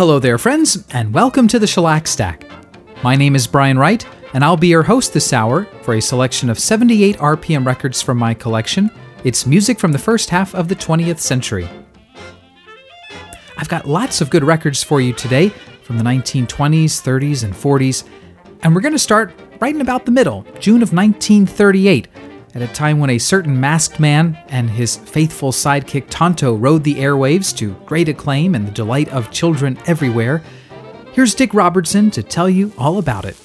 Hello there, friends, and welcome to the Shellac Stack. My name is Brian Wright, and I'll be your host this hour for a selection of 78 RPM records from my collection. It's music from the first half of the 20th century. I've got lots of good records for you today from the 1920s, 30s, and 40s, and we're going to start right in about the middle, June of 1938 at a time when a certain masked man and his faithful sidekick Tonto rode the airwaves to great acclaim and the delight of children everywhere, here's Dick Robertson to tell you all about it.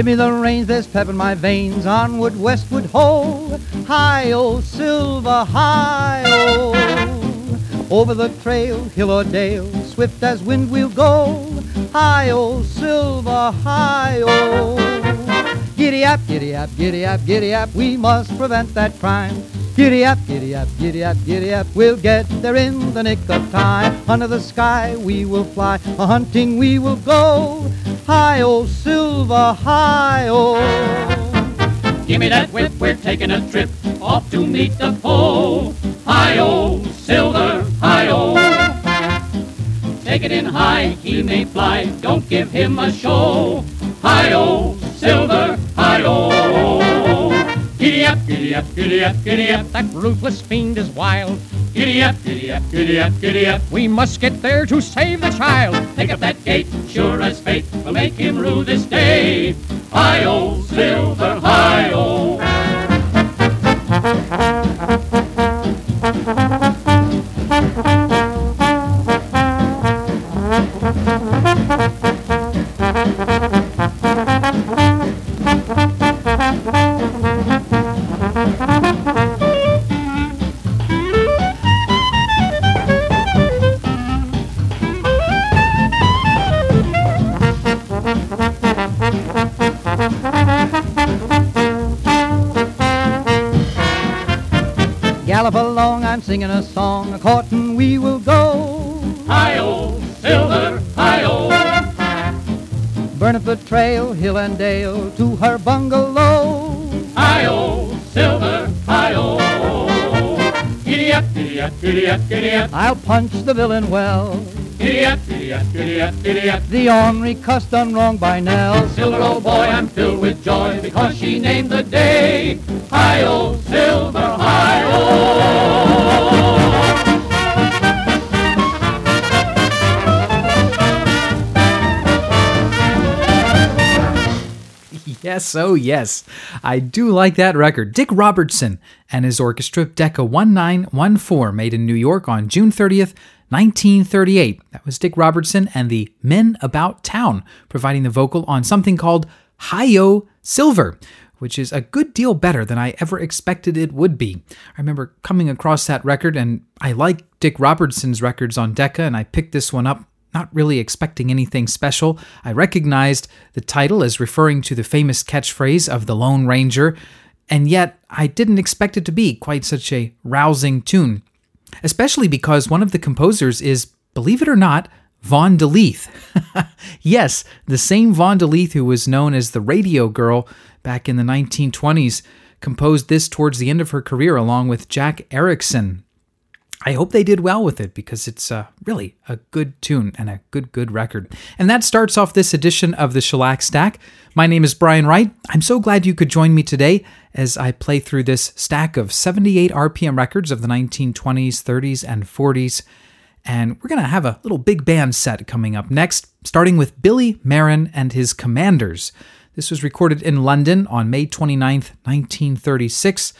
Give me the reins, there's pep in my veins. Onward, westward, ho! Hi, oh, silver, hi, oh! Over the trail, hill or dale, swift as wind we'll go. Hi, oh, silver, hi, oh! Giddy up, giddy up, giddy up, giddy up, we must prevent that crime. Giddy up, giddy up, giddy up, giddy up, we'll get there in the nick of time. Under the sky we will fly, a hunting we will go. Hi, oh, silver, hi, oh. Give me that whip, we're taking a trip off to meet the foe. Hi, oh, silver, hi, oh. Take it in high, he may fly, don't give him a show. Hi, oh, silver, hi, oh. Giddy up, giddy up, giddy up, giddy up, that ruthless fiend is wild. Giddy up, giddy up, giddy up, giddy up. We must get there to save the child. Take up that gate, sure as fate will make him rue this day. Hi-oh, silver, hi-oh. Trail, hill and dale, to her bungalow. Hi-oh, silver, hi-oh. Giddy up, giddy up, giddy up, giddy up. I'll punch the villain well. Giddy up, giddy up, giddy up, giddy up. The ornery cuss done wrong by Nell. Silver, old boy, I'm filled with joy because she named the day. Hi-oh, silver, hi-oh. Yes, oh yes. I do like that record. Dick Robertson and his orchestra, Decca 1914, made in New York on June 30th, 1938. That was Dick Robertson and the Men About Town providing the vocal on something called Hi-Yo Silver, which is a good deal better than I ever expected it would be. I remember coming across that record and I like Dick Robertson's records on Decca and I picked this one up not really expecting anything special. I recognized the title as referring to the famous catchphrase of the Lone Ranger, and yet I didn't expect it to be quite such a rousing tune especially because one of the composers is, believe it or not, Vaughn DeLeath. yes, the same Vaughn DeLeath who was known as the Radio Girl back in the 1920s composed this towards the end of her career along with Jack Erickson. I hope they did well with it because it's uh, really a good tune and a good, good record. And that starts off this edition of the Shellac Stack. My name is Brian Wright. I'm so glad you could join me today as I play through this stack of 78 RPM records of the 1920s, 30s, and 40s. And we're going to have a little big band set coming up next, starting with Billy Merrin and his Commanders. This was recorded in London on May 29th, 1936.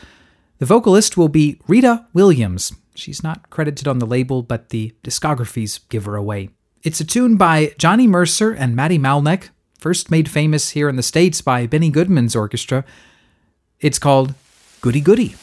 The vocalist will be Rita Williams. She's not credited on the label, but the discographies give her away. It's a tune by Johnny Mercer and Matty Malneck, first made famous here in the States by Benny Goodman's orchestra. It's called Goody Goody.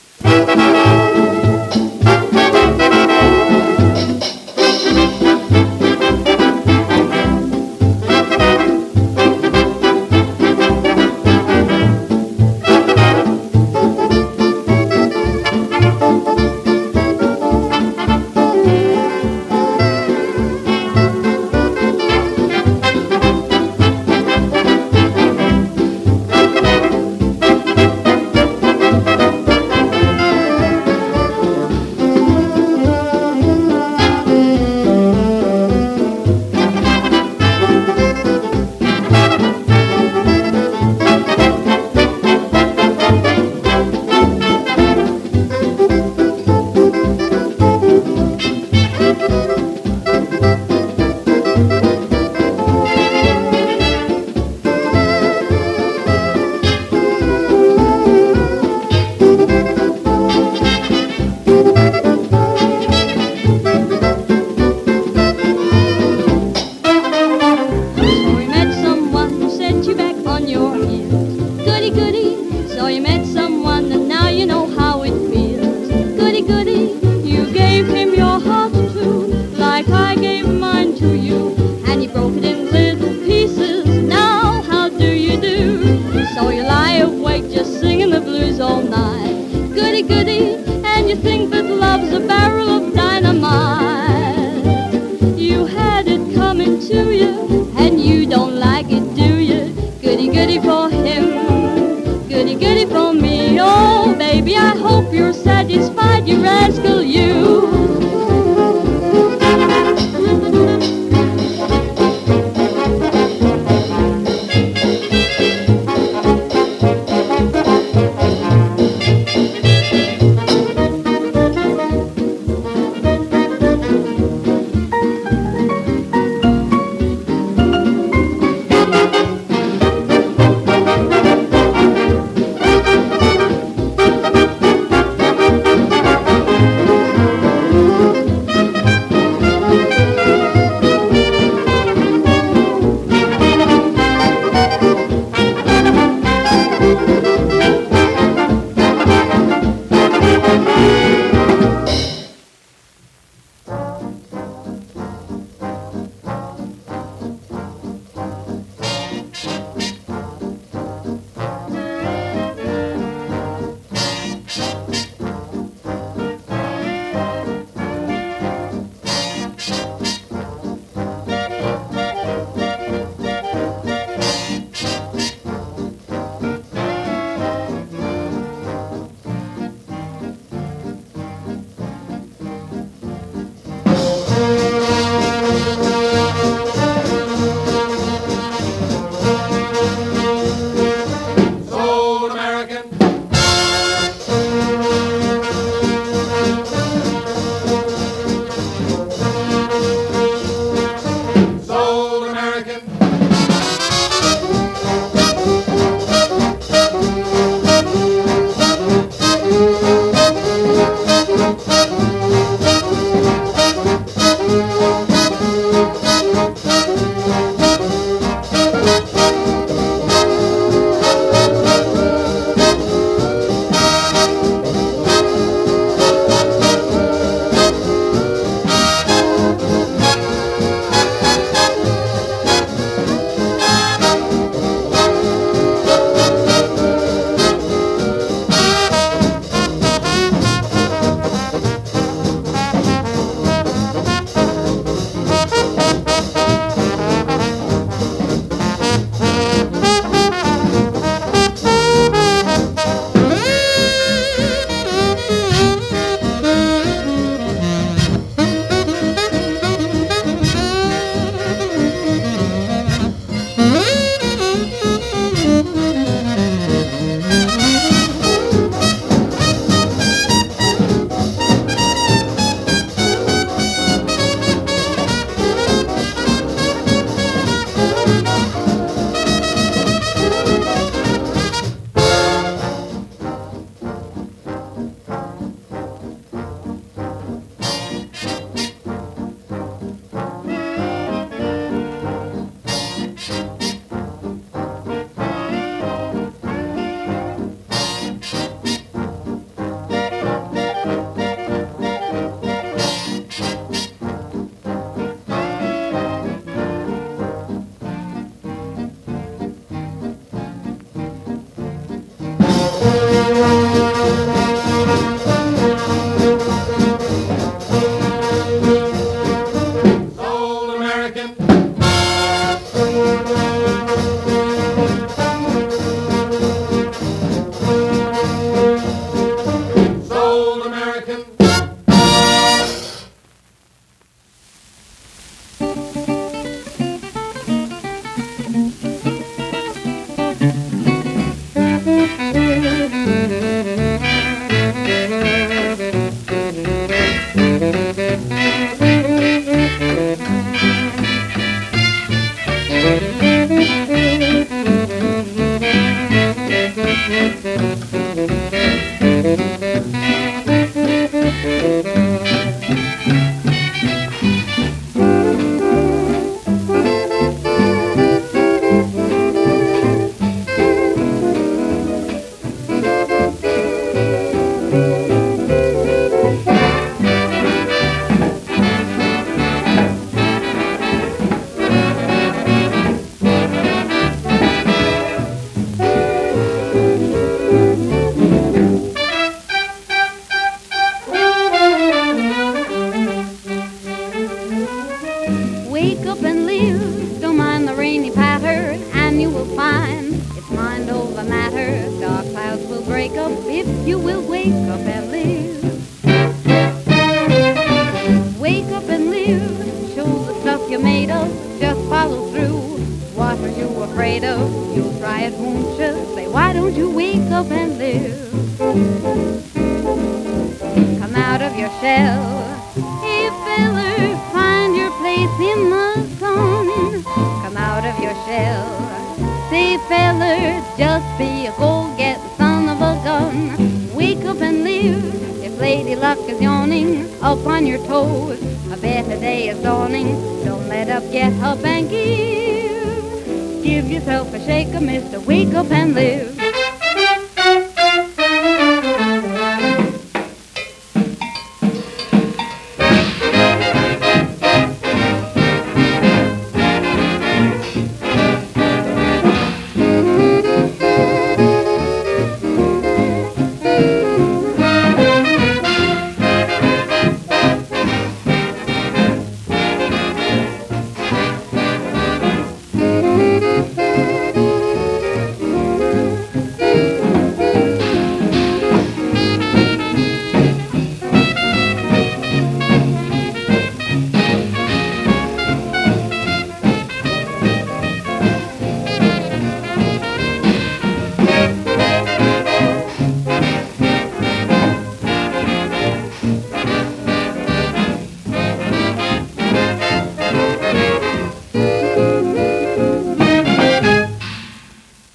Lady Luck is yawning up on your toes, a better day is dawning. Don't let up, get up and give. Give yourself a shake, mister. Wake up and live.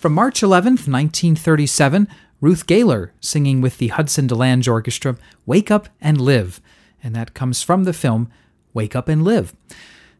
From March 11th, 1937, Ruth Gaylor singing with the Hudson DeLange Orchestra, Wake Up and Live. And that comes from the film Wake Up and Live.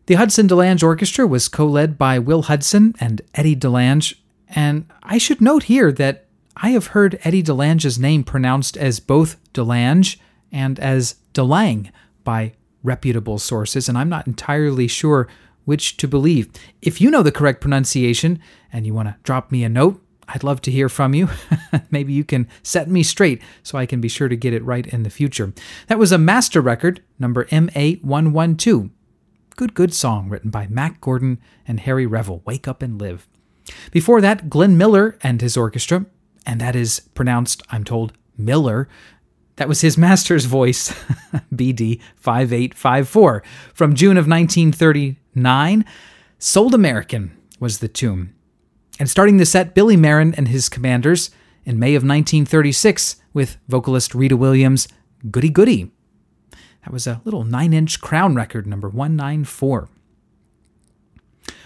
The Hudson DeLange Orchestra was co led by Will Hudson and Eddie DeLange. And I should note here that I have heard Eddie DeLange's name pronounced as both DeLange and as DeLang by reputable sources, and I'm not entirely sure which to believe. If you know the correct pronunciation and you want to drop me a note, I'd love to hear from you. Maybe you can set me straight so I can be sure to get it right in the future. That was a master record, number MA112. Good, good song written by Mack Gordon and Harry Revel, Wake Up and Live. Before that, Glenn Miller and his orchestra, and that is pronounced, I'm told, Miller. That was his master's voice, BD 5854. From June of 1939, Sold American was the tune. And starting the set, Billy Merrin and his commanders in May of 1936 with vocalist Rita Williams, Goody Goody. That was a little 9 inch crown record, number 194.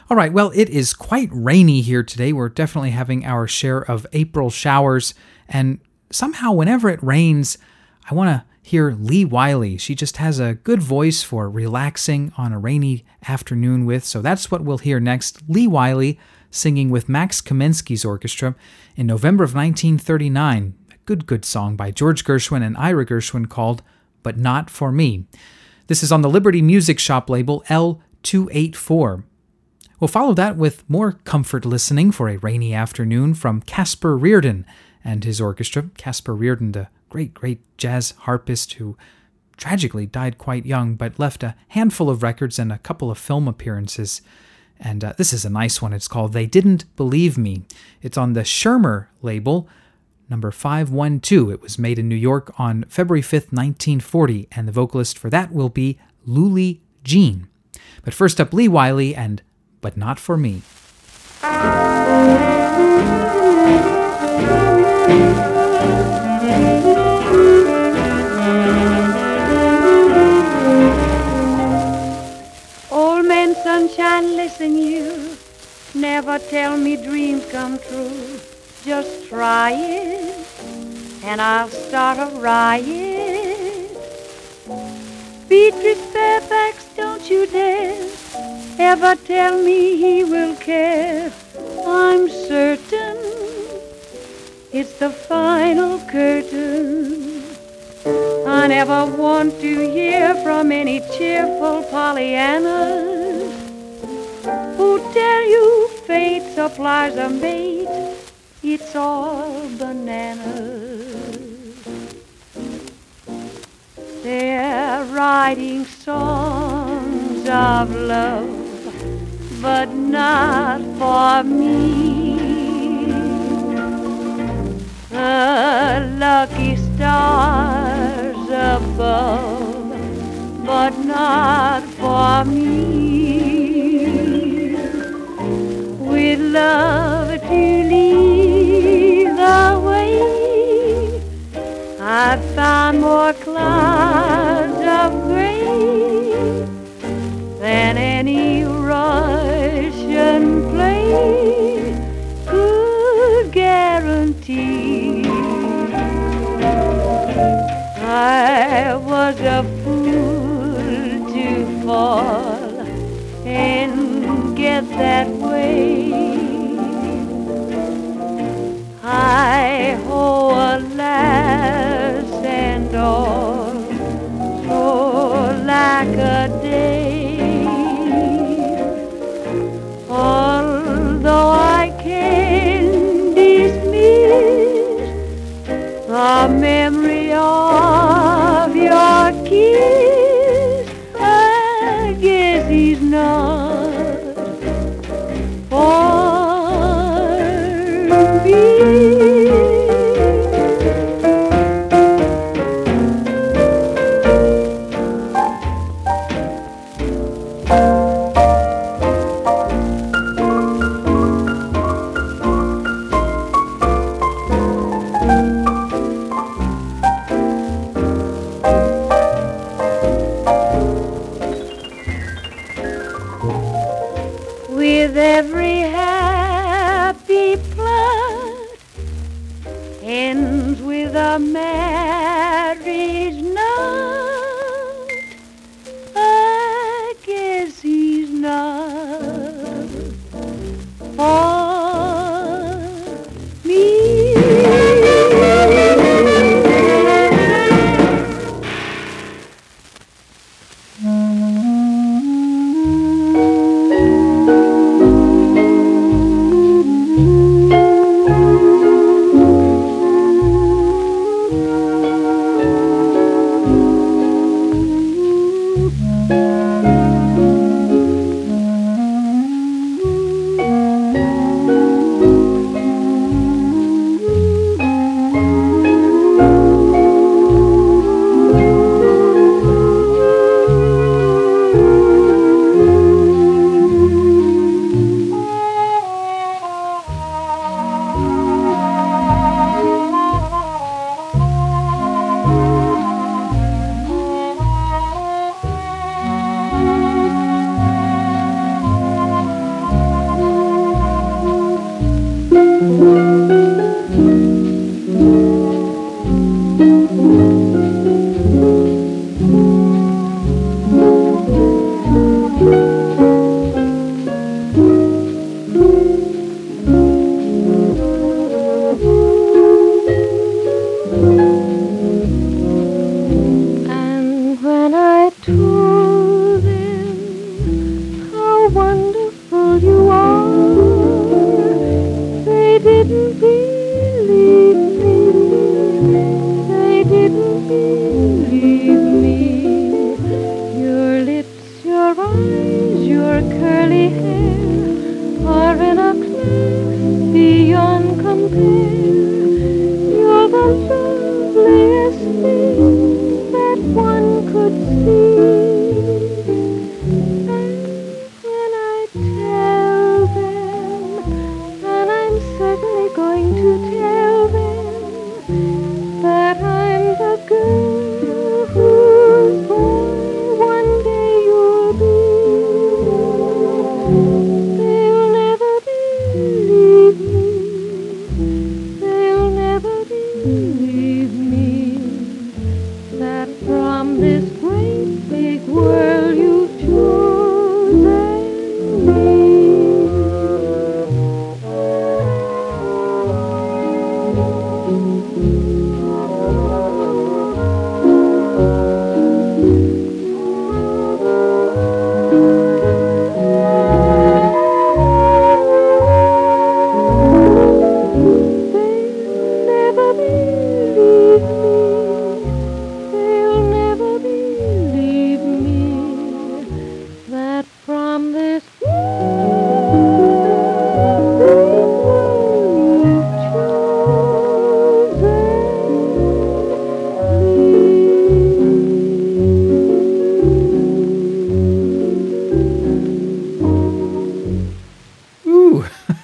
All right, well, it is quite rainy here today. We're definitely having our share of April showers. And somehow, whenever it rains, I want to hear Lee Wiley. She just has a good voice for relaxing on a rainy afternoon with. So that's what we'll hear next. Lee Wiley singing with Max Kaminsky's orchestra in November of 1939. A good, good song by George Gershwin and Ira Gershwin called But Not For Me. This is on the Liberty Music Shop label L284. We'll follow that with more comfort listening for a rainy afternoon from Casper Reardon and his orchestra. Casper Reardon, great, great jazz harpist who tragically died quite young, but left a handful of records and a couple of film appearances. And uh, this is a nice one. It's called They Didn't Believe Me. It's on the Schirmer label, number 512. It was made in New York on February 5th, 1940, and the vocalist for that will be Loulie Jean. But first up, Lee Wiley and But Not For Me. Sunshine, listen you. Never tell me dreams come true. Just try it, and I'll start a riot. Beatrice Fairfax, don't you dare ever tell me he will care. I'm certain it's the final curtain. I never want to hear from any cheerful Pollyannas who tell you fate supplies a mate. It's all bananas. They're writing songs of love, but not for me. The lucky stars above, but not for me. With love to lead the way, I've found more clouds of gray than any Russian play could guarantee. I was a fool to fall and get that way. I owe alas and all for lack a day. Although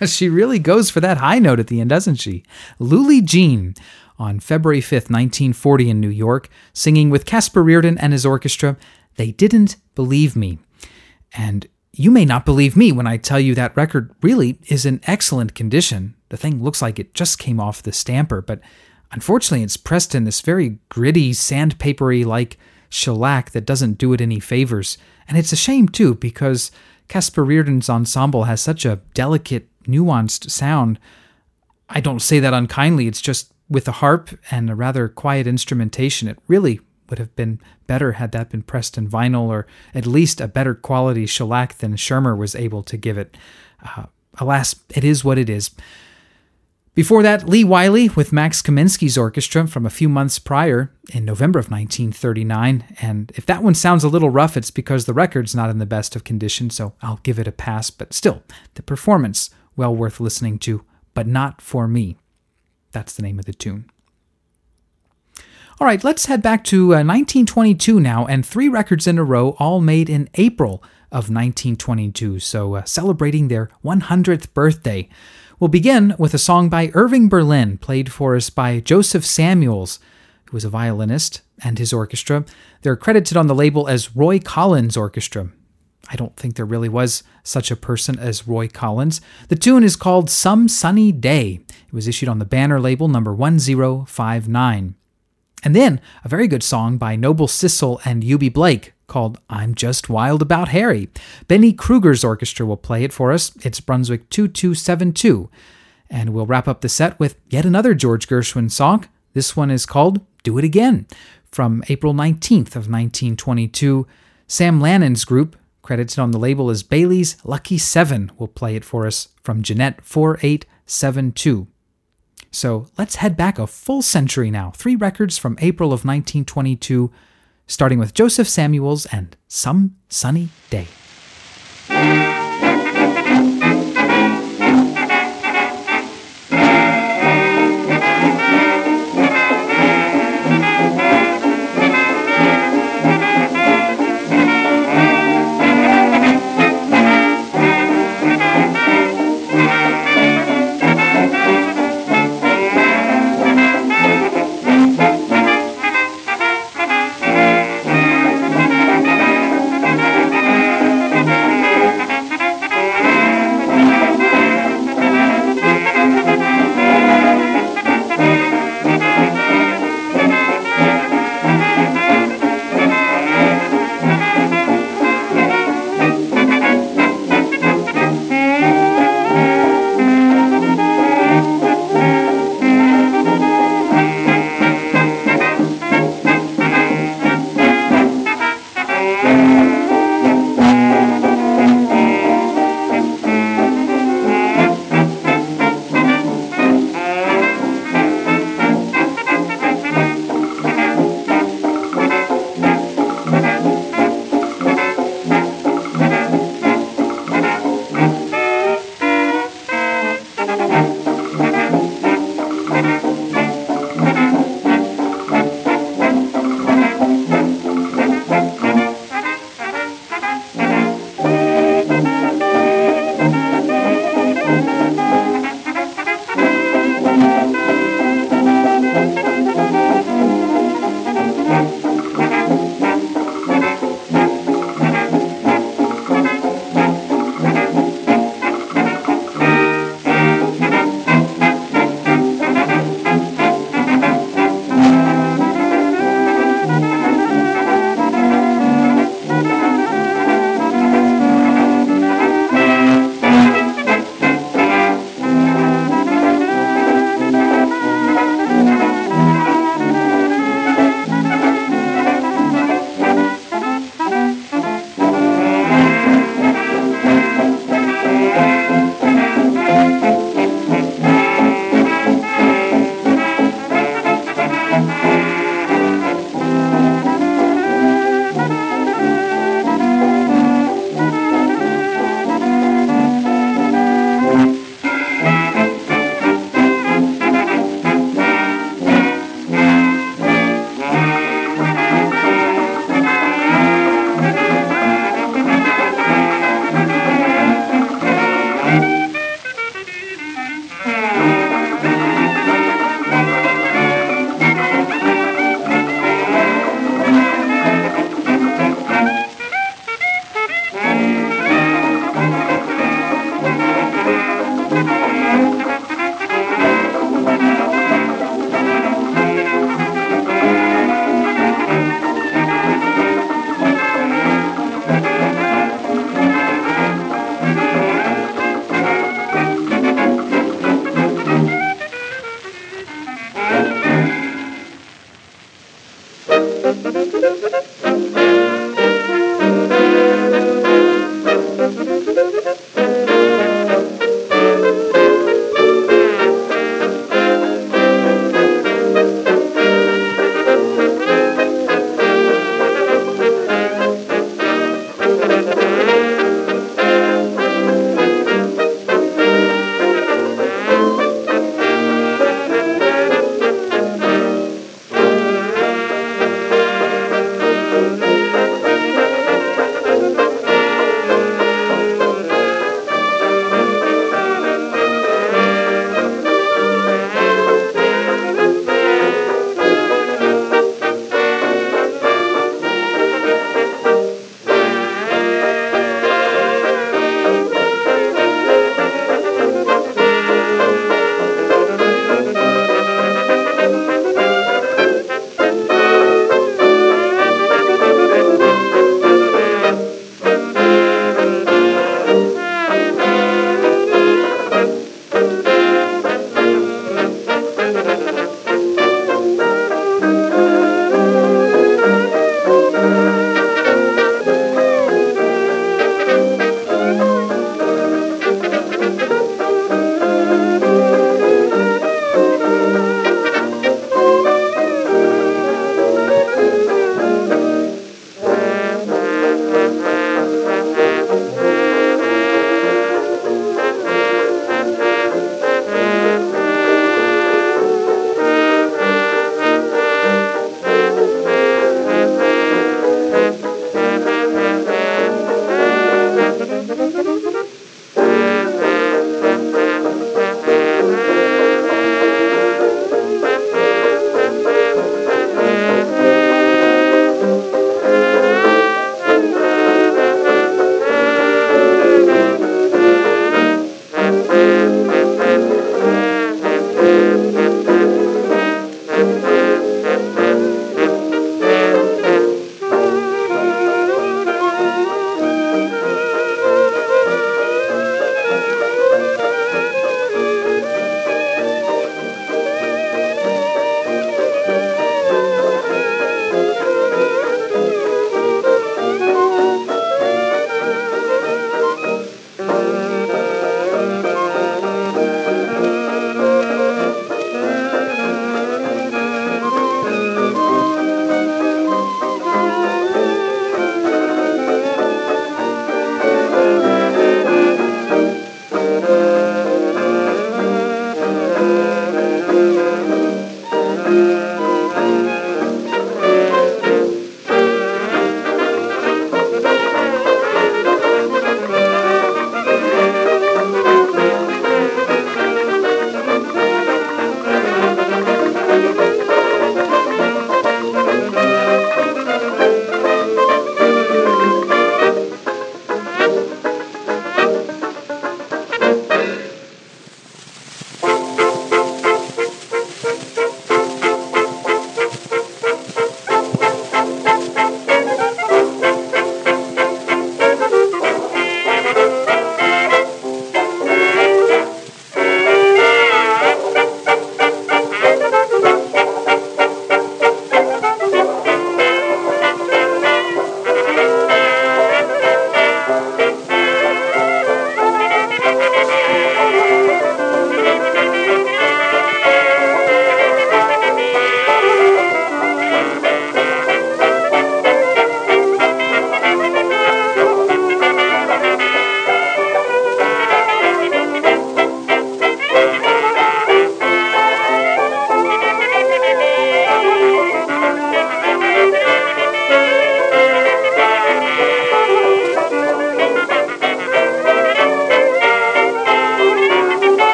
she really goes for that high note at the end, doesn't she? Loulie Jean on February 5th, 1940, in New York, singing with Casper Reardon and his orchestra, They Didn't Believe Me. And you may not believe me when I tell you that record really is in excellent condition. The thing looks like it just came off the stamper, but unfortunately, it's pressed in this very gritty, sandpapery like shellac that doesn't do it any favors. And it's a shame, too, because Casper Reardon's ensemble has such a delicate, nuanced sound. I don't say that unkindly, it's just with a harp and a rather quiet instrumentation, it really would have been better had that been pressed in vinyl or at least a better quality shellac than Schirmer was able to give it. Uh, alas, it is what it is. Before that, Lee Wiley with Max Kaminsky's orchestra from a few months prior in November of 1939. And if that one sounds a little rough, it's because the record's not in the best of condition, so I'll give it a pass. But still, the performance, well worth listening to, but not for me. That's the name of the tune. All right, let's head back to uh, 1922 now, and three records in a row, all made in April of 1922, so uh, celebrating their 100th birthday. We'll begin with a song by Irving Berlin, played for us by Joseph Samuels, who was a violinist, and his orchestra. They're credited on the label as Roy Collins Orchestra. I don't think there really was such a person as Roy Collins. The tune is called Some Sunny Day. It was issued on the Banner label number 1059. And then a very good song by Noble Sissle and Eubie Blake called I'm Just Wild About Harry. Bennie Krueger's orchestra will play it for us. It's Brunswick 2272. And we'll wrap up the set with yet another George Gershwin song. This one is called Do It Again from April 19th of 1922. Sam Lanin's group, credited on the label as Bailey's Lucky Seven, will play it for us from Gennett 4872. So let's head back a full century now. Three records from April of 1922 starting with Joseph Samuels and Some Sunny Day.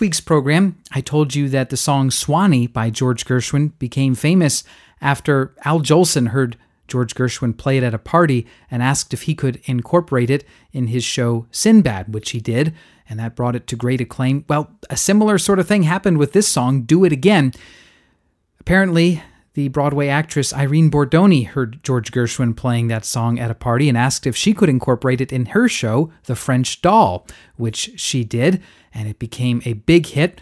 Week's program, I told you that the song Swanee by George Gershwin became famous after Al Jolson heard George Gershwin play it at a party and asked if he could incorporate it in his show Sinbad, which he did, and that brought it to great acclaim. Well, a similar sort of thing happened with this song, Do It Again. Apparently, the Broadway actress Irene Bordoni heard George Gershwin playing that song at a party and asked if she could incorporate it in her show, The French Doll, which she did, and it became a big hit.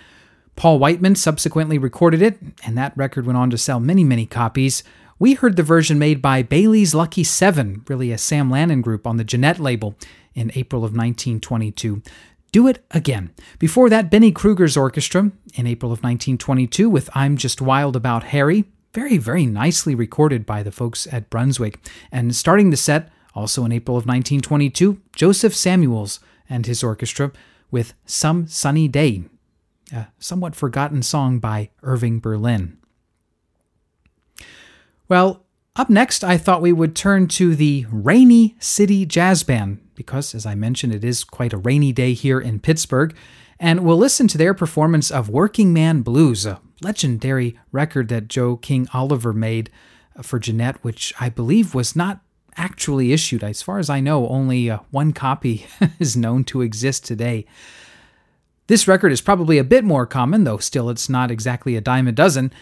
Paul Whiteman subsequently recorded it, and that record went on to sell many, many copies. We heard the version made by Bailey's Lucky Seven, really a Sam Lanin group on the Gennett label, in April of 1922. Do It Again. Before that, Bennie Krueger's orchestra in April of 1922 with I'm Just Wild About Harry. Very, very nicely recorded by the folks at Brunswick. And starting the set, also in April of 1922, Joseph Samuels and his orchestra with Some Sunny Day, a somewhat forgotten song by Irving Berlin. Well, up next, I thought we would turn to the Rainy City Jazz Band, because, as I mentioned, it is quite a rainy day here in Pittsburgh, and we'll listen to their performance of Working Man Blues, a legendary record that Joe King Oliver made for Gennett, which I believe was not actually issued. As far as I know, only uh, one copy is known to exist today. This record is probably a bit more common, though still it's not exactly a dime a dozen.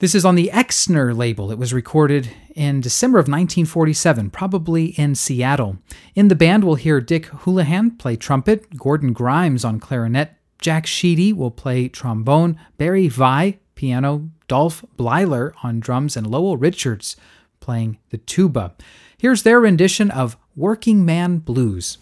This is on the Exner label. It was recorded in December of 1947, probably in Seattle. In the band, we'll hear Dick Houlihan play trumpet, Gordon Grimes on clarinet, Jack Sheedy will play trombone, Barry Vai, piano, Dolph Bleiler on drums, and Lowell Richards playing the tuba. Here's their rendition of Working Man Blues.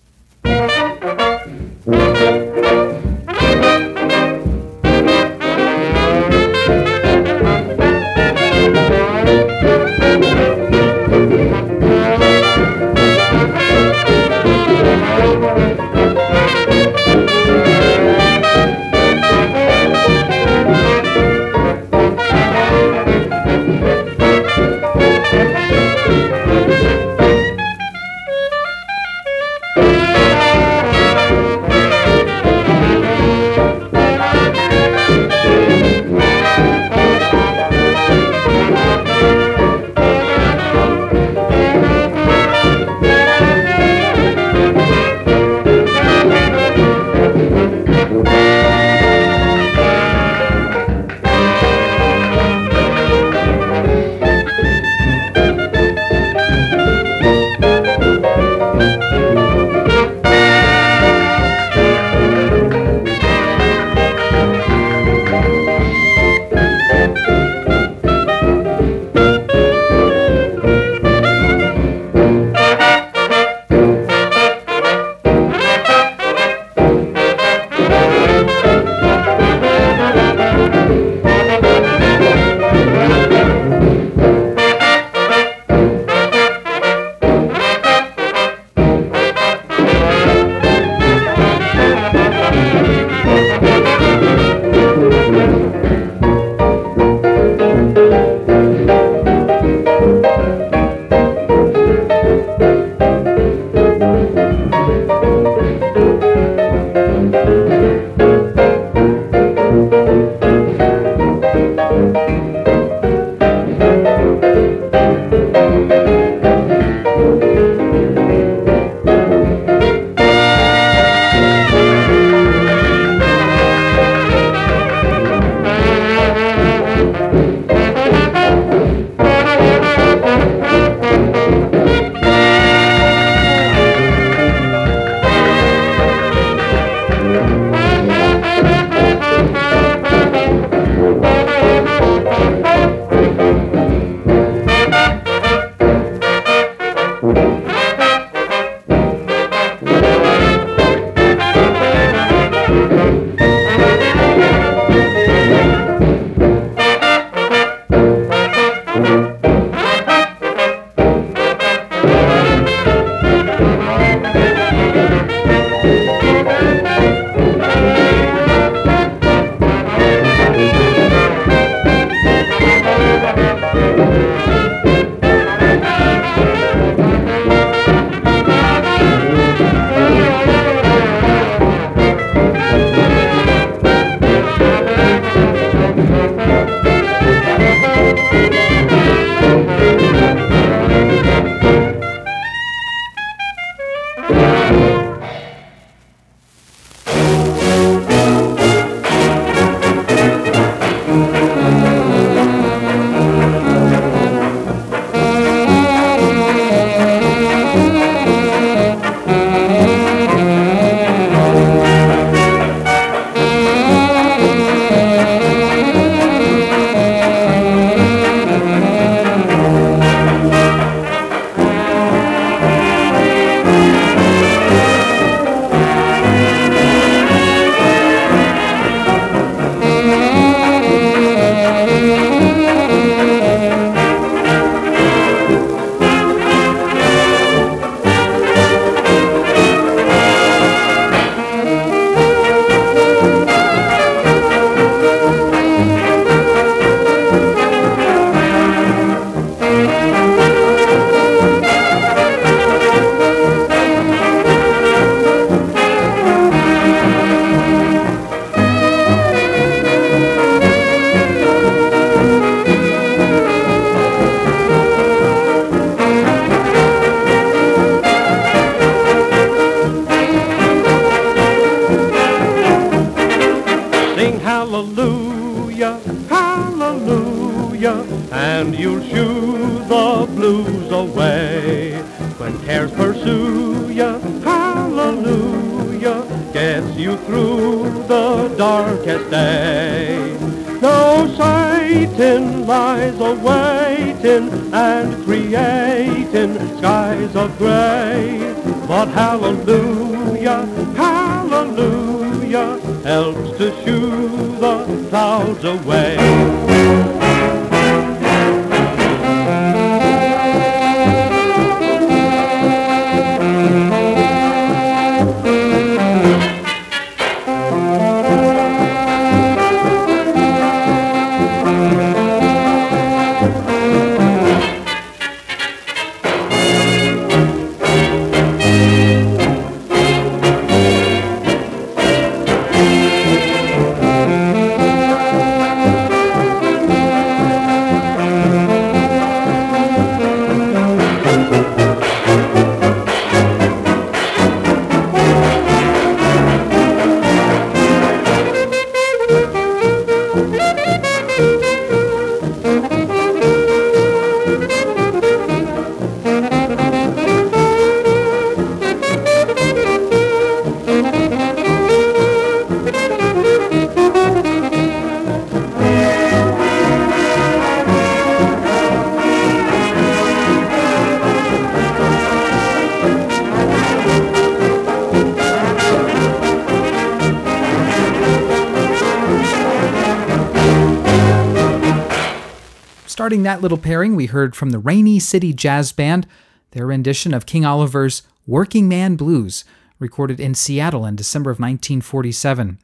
Starting that little pairing, we heard from the Rainy City Jazz Band, their rendition of King Oliver's Working Man Blues, recorded in Seattle in December of 1947.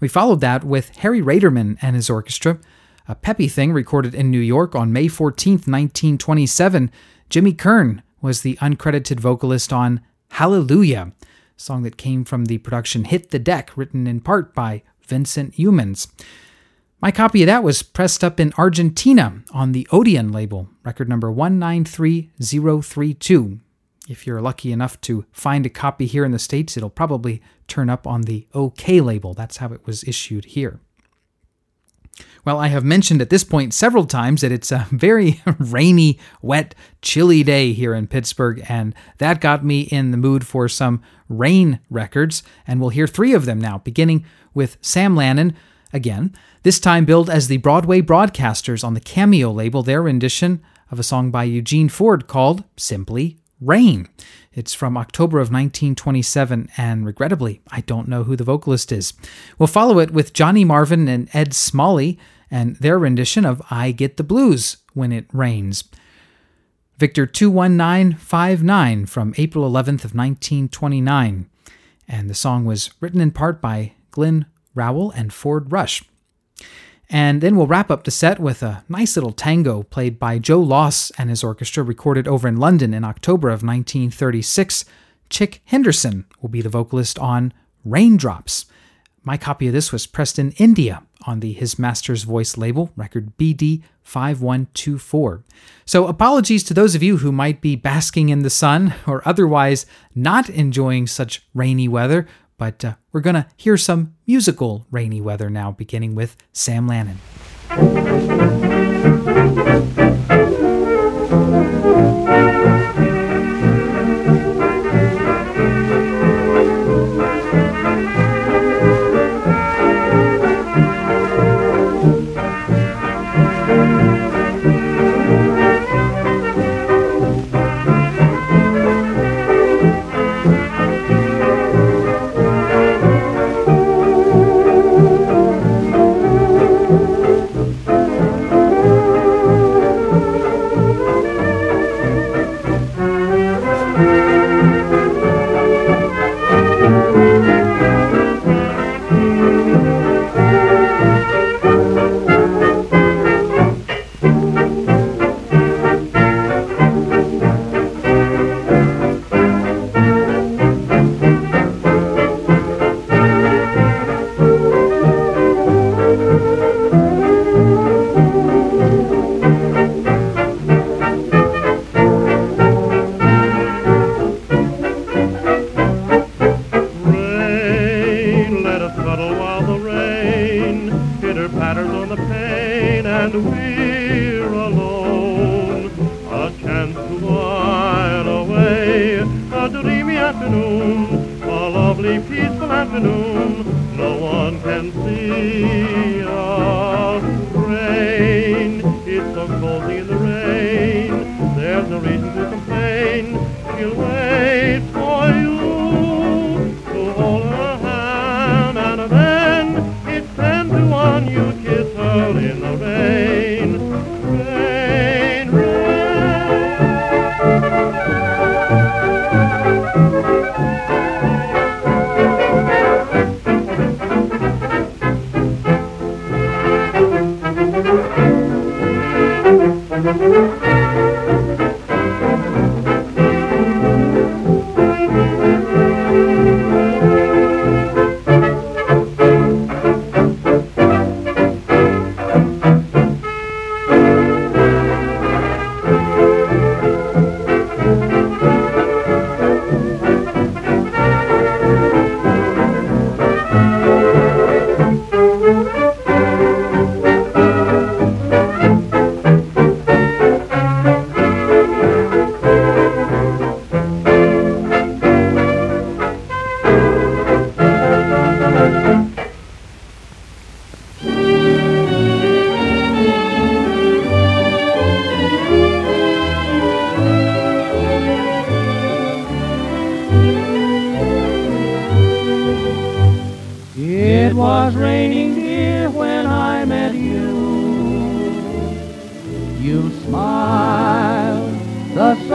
We followed that with Harry Raderman and his orchestra, a peppy thing recorded in New York on May 14, 1927. Jimmy Kern was the uncredited vocalist on Hallelujah, a song that came from the production Hit the Deck, written in part by Vincent Youmans. My copy of that was pressed up in Argentina on the Odeon label, record number 193032. If you're lucky enough to find a copy here in the States, it'll probably turn up on the OKeh label. That's how it was issued here. Well, I have mentioned at this point several times that it's a very rainy, wet, chilly day here in Pittsburgh, and that got me in the mood for some rain records, and we'll hear three of them now, beginning with Sam Lanin again, this time billed as the Broadway Broadcasters on the Cameo label, their rendition of a song by Eugene Ford called simply Rain. It's from October of 1927, and regrettably, I don't know who the vocalist is. We'll follow it with Johnny Marvin and Ed Smalley and their rendition of I Get the Blues When It Rains. Victor 21959 from April 11th of 1929. And the song was written in part by Glenn Rowell and Ford Rush. And then we'll wrap up the set with a nice little tango played by Joe Loss and his orchestra, recorded over in London in October of 1936. Chick Henderson will be the vocalist on Raindrops. My copy of this was pressed in India on the His Master's Voice label, record BD 5124. So, apologies to those of you who might be basking in the sun or otherwise not enjoying such rainy weather, but uh, we're going to hear some musical rainy weather now, beginning with Sam Lanin.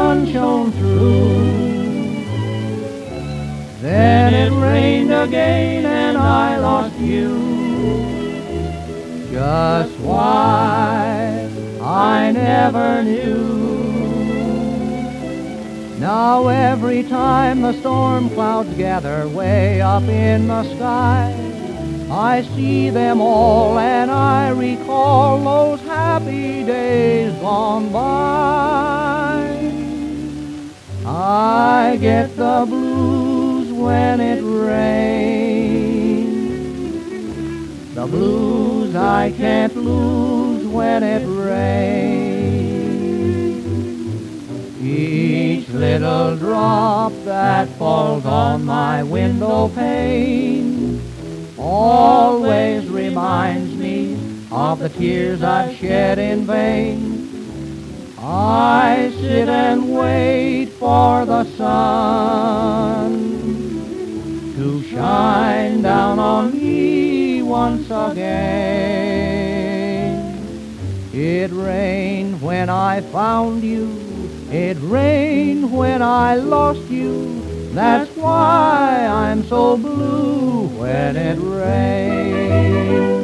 Sun shone through. Then it rained again and I lost you. Just why I never knew. Now every time the storm clouds gather way up in the sky, I see them all and I recall those happy days gone by. I get the blues when it rains, the blues I can't lose when it rains. Each little drop that falls on my window pane always reminds me of the tears I've shed in vain. I sit and wait for the sun to shine down on me once again. It rained when I found you. It rained when I lost you. That's why I'm so blue when it rains.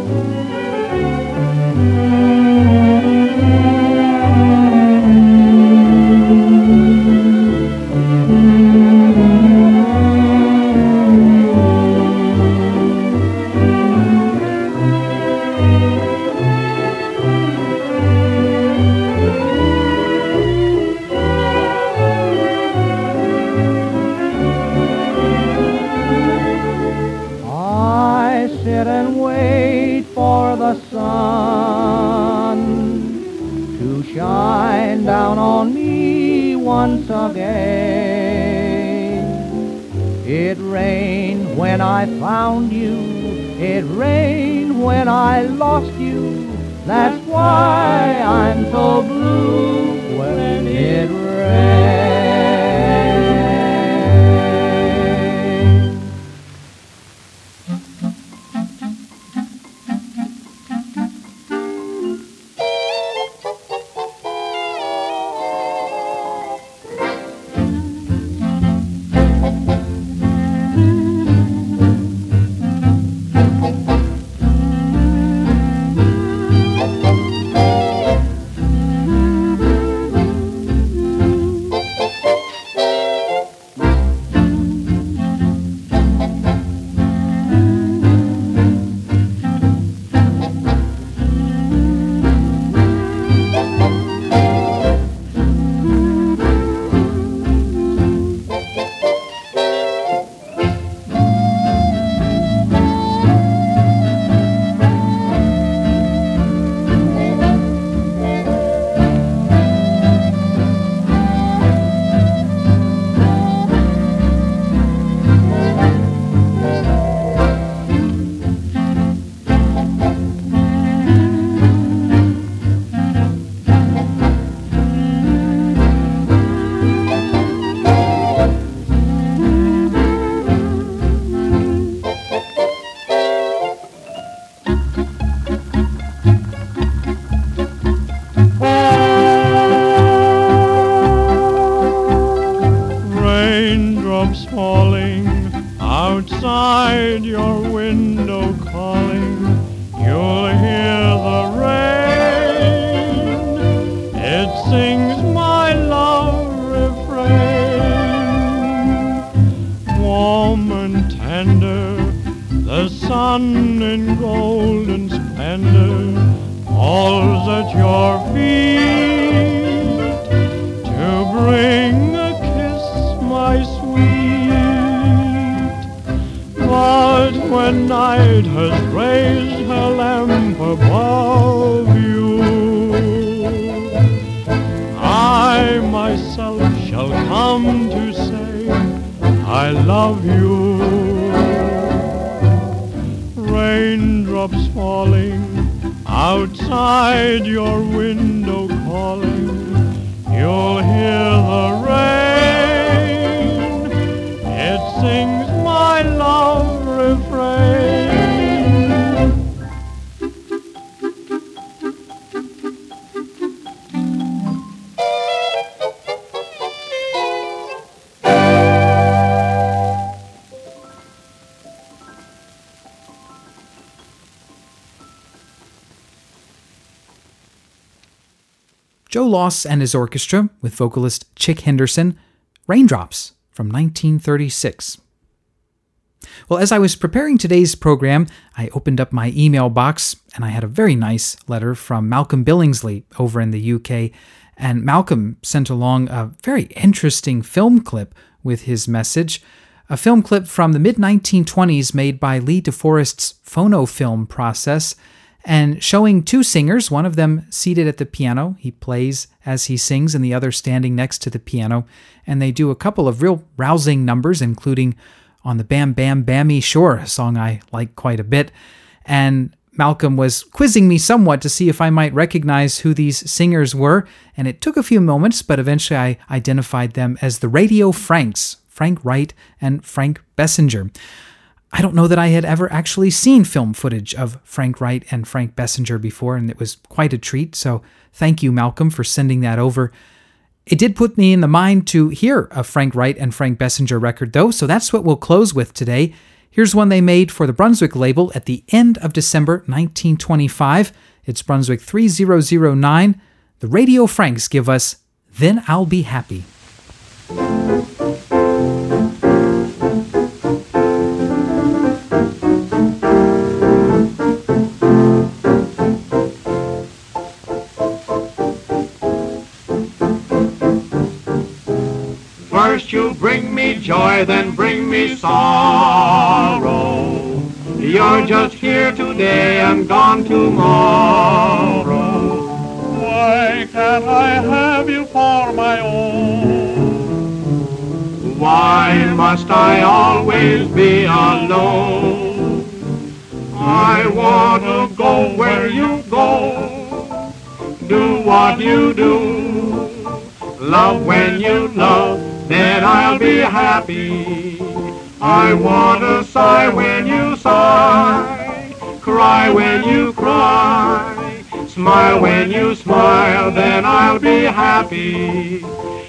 Joe Loss and his orchestra with vocalist Chick Henderson, Raindrops from 1936. Well, as I was preparing today's program, I opened up my email box and I had a very nice letter from Malcolm Billingsley over in the UK. And Malcolm sent along a very interesting film clip with his message. A film clip from the mid 1920s made by Lee DeForest's phonofilm process and showing two singers, one of them seated at the piano. He plays as he sings, and the other standing next to the piano. And they do a couple of real rousing numbers, including on the Bam Bam Bammy Shore, a song I like quite a bit. And Malcolm was quizzing me somewhat to see if I might recognize who these singers were, and it took a few moments, but eventually I identified them as the Radio Franks, Frank Wright and Frank Bessinger. I don't know that I had ever actually seen film footage of Frank Wright and Frank Bessinger before, and it was quite a treat. So thank you, Malcolm, for sending that over. It did put me in the mind to hear a Frank Wright and Frank Bessinger record, though, so that's what we'll close with today. Here's one they made for the Brunswick label at the end of December 1925. It's Brunswick 3009. The Radio Franks give us Then I'll Be Happy. You bring me joy, then bring me sorrow. You're just here today and gone tomorrow. Why can't I have you for my own? Why must I always be alone? I want to go where you go, do what you do, love when you love, then I'll be happy. I want to sigh when you sigh, cry when you cry, smile when you smile, then I'll be happy.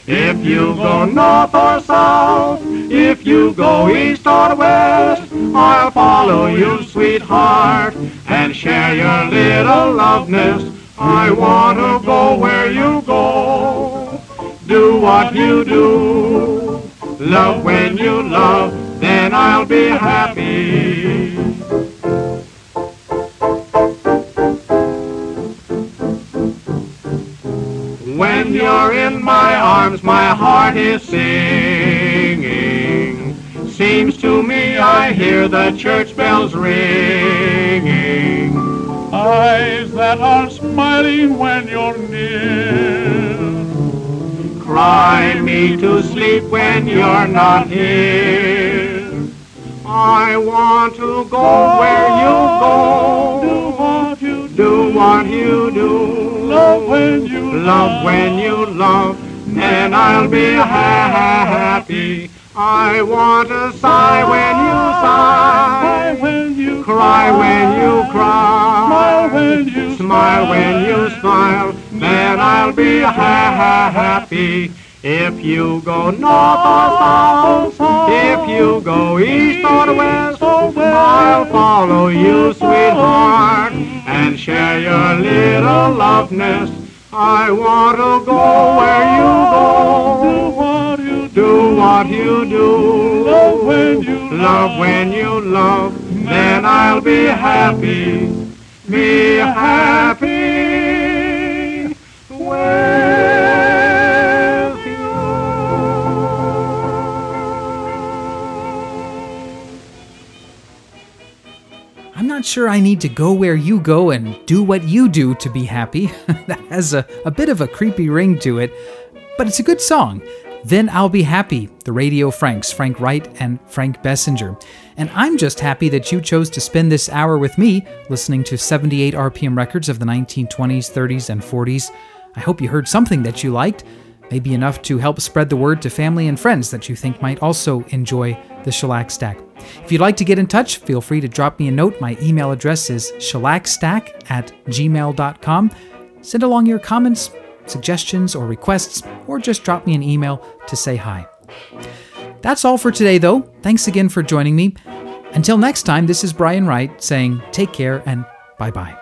If you go north or south, if you go east or west, I'll follow you, sweetheart, and share your little love nest. I want to go where you go, do what you do, love when you love, then I'll be happy. When you're in my arms, my heart is singing. Seems to me I hear the church bells ringing. Eyes that are smiling when you're near. Cry me to sleep when you're not here. I want to go where you go. Do what you Do what you do. Love when you Love when you love, then I'll be happy. I want to sigh when you Cry sigh, when you cry when you Smile cry, when you smile when you smile, then I'll be happy. If you go north or south, if you go east or west, I'll follow you, sweetheart, and share your little love nest. I want to go where you go. Do what you do. Do what you. Love when you love. When you love, then I'll be happy. Be happy with you. I'm not sure I need to go where you go and do what you do to be happy. that has a, a bit of a creepy ring to it, but it's a good song. Then I'll Be Happy, the Radio Franks, Frank Wright and Frank Bessinger. And I'm just happy that you chose to spend this hour with me listening to 78 RPM records of the 1920s, 30s, and 40s. I hope you heard something that you liked, maybe enough to help spread the word to family and friends that you think might also enjoy the Shellac Stack. If you'd like to get in touch, feel free to drop me a note. My email address is shellacstack at gmail.com. Send along your comments, suggestions, or requests, or just drop me an email to say hi. That's all for today, though. Thanks again for joining me. Until next time, this is Brian Wright saying take care and bye bye.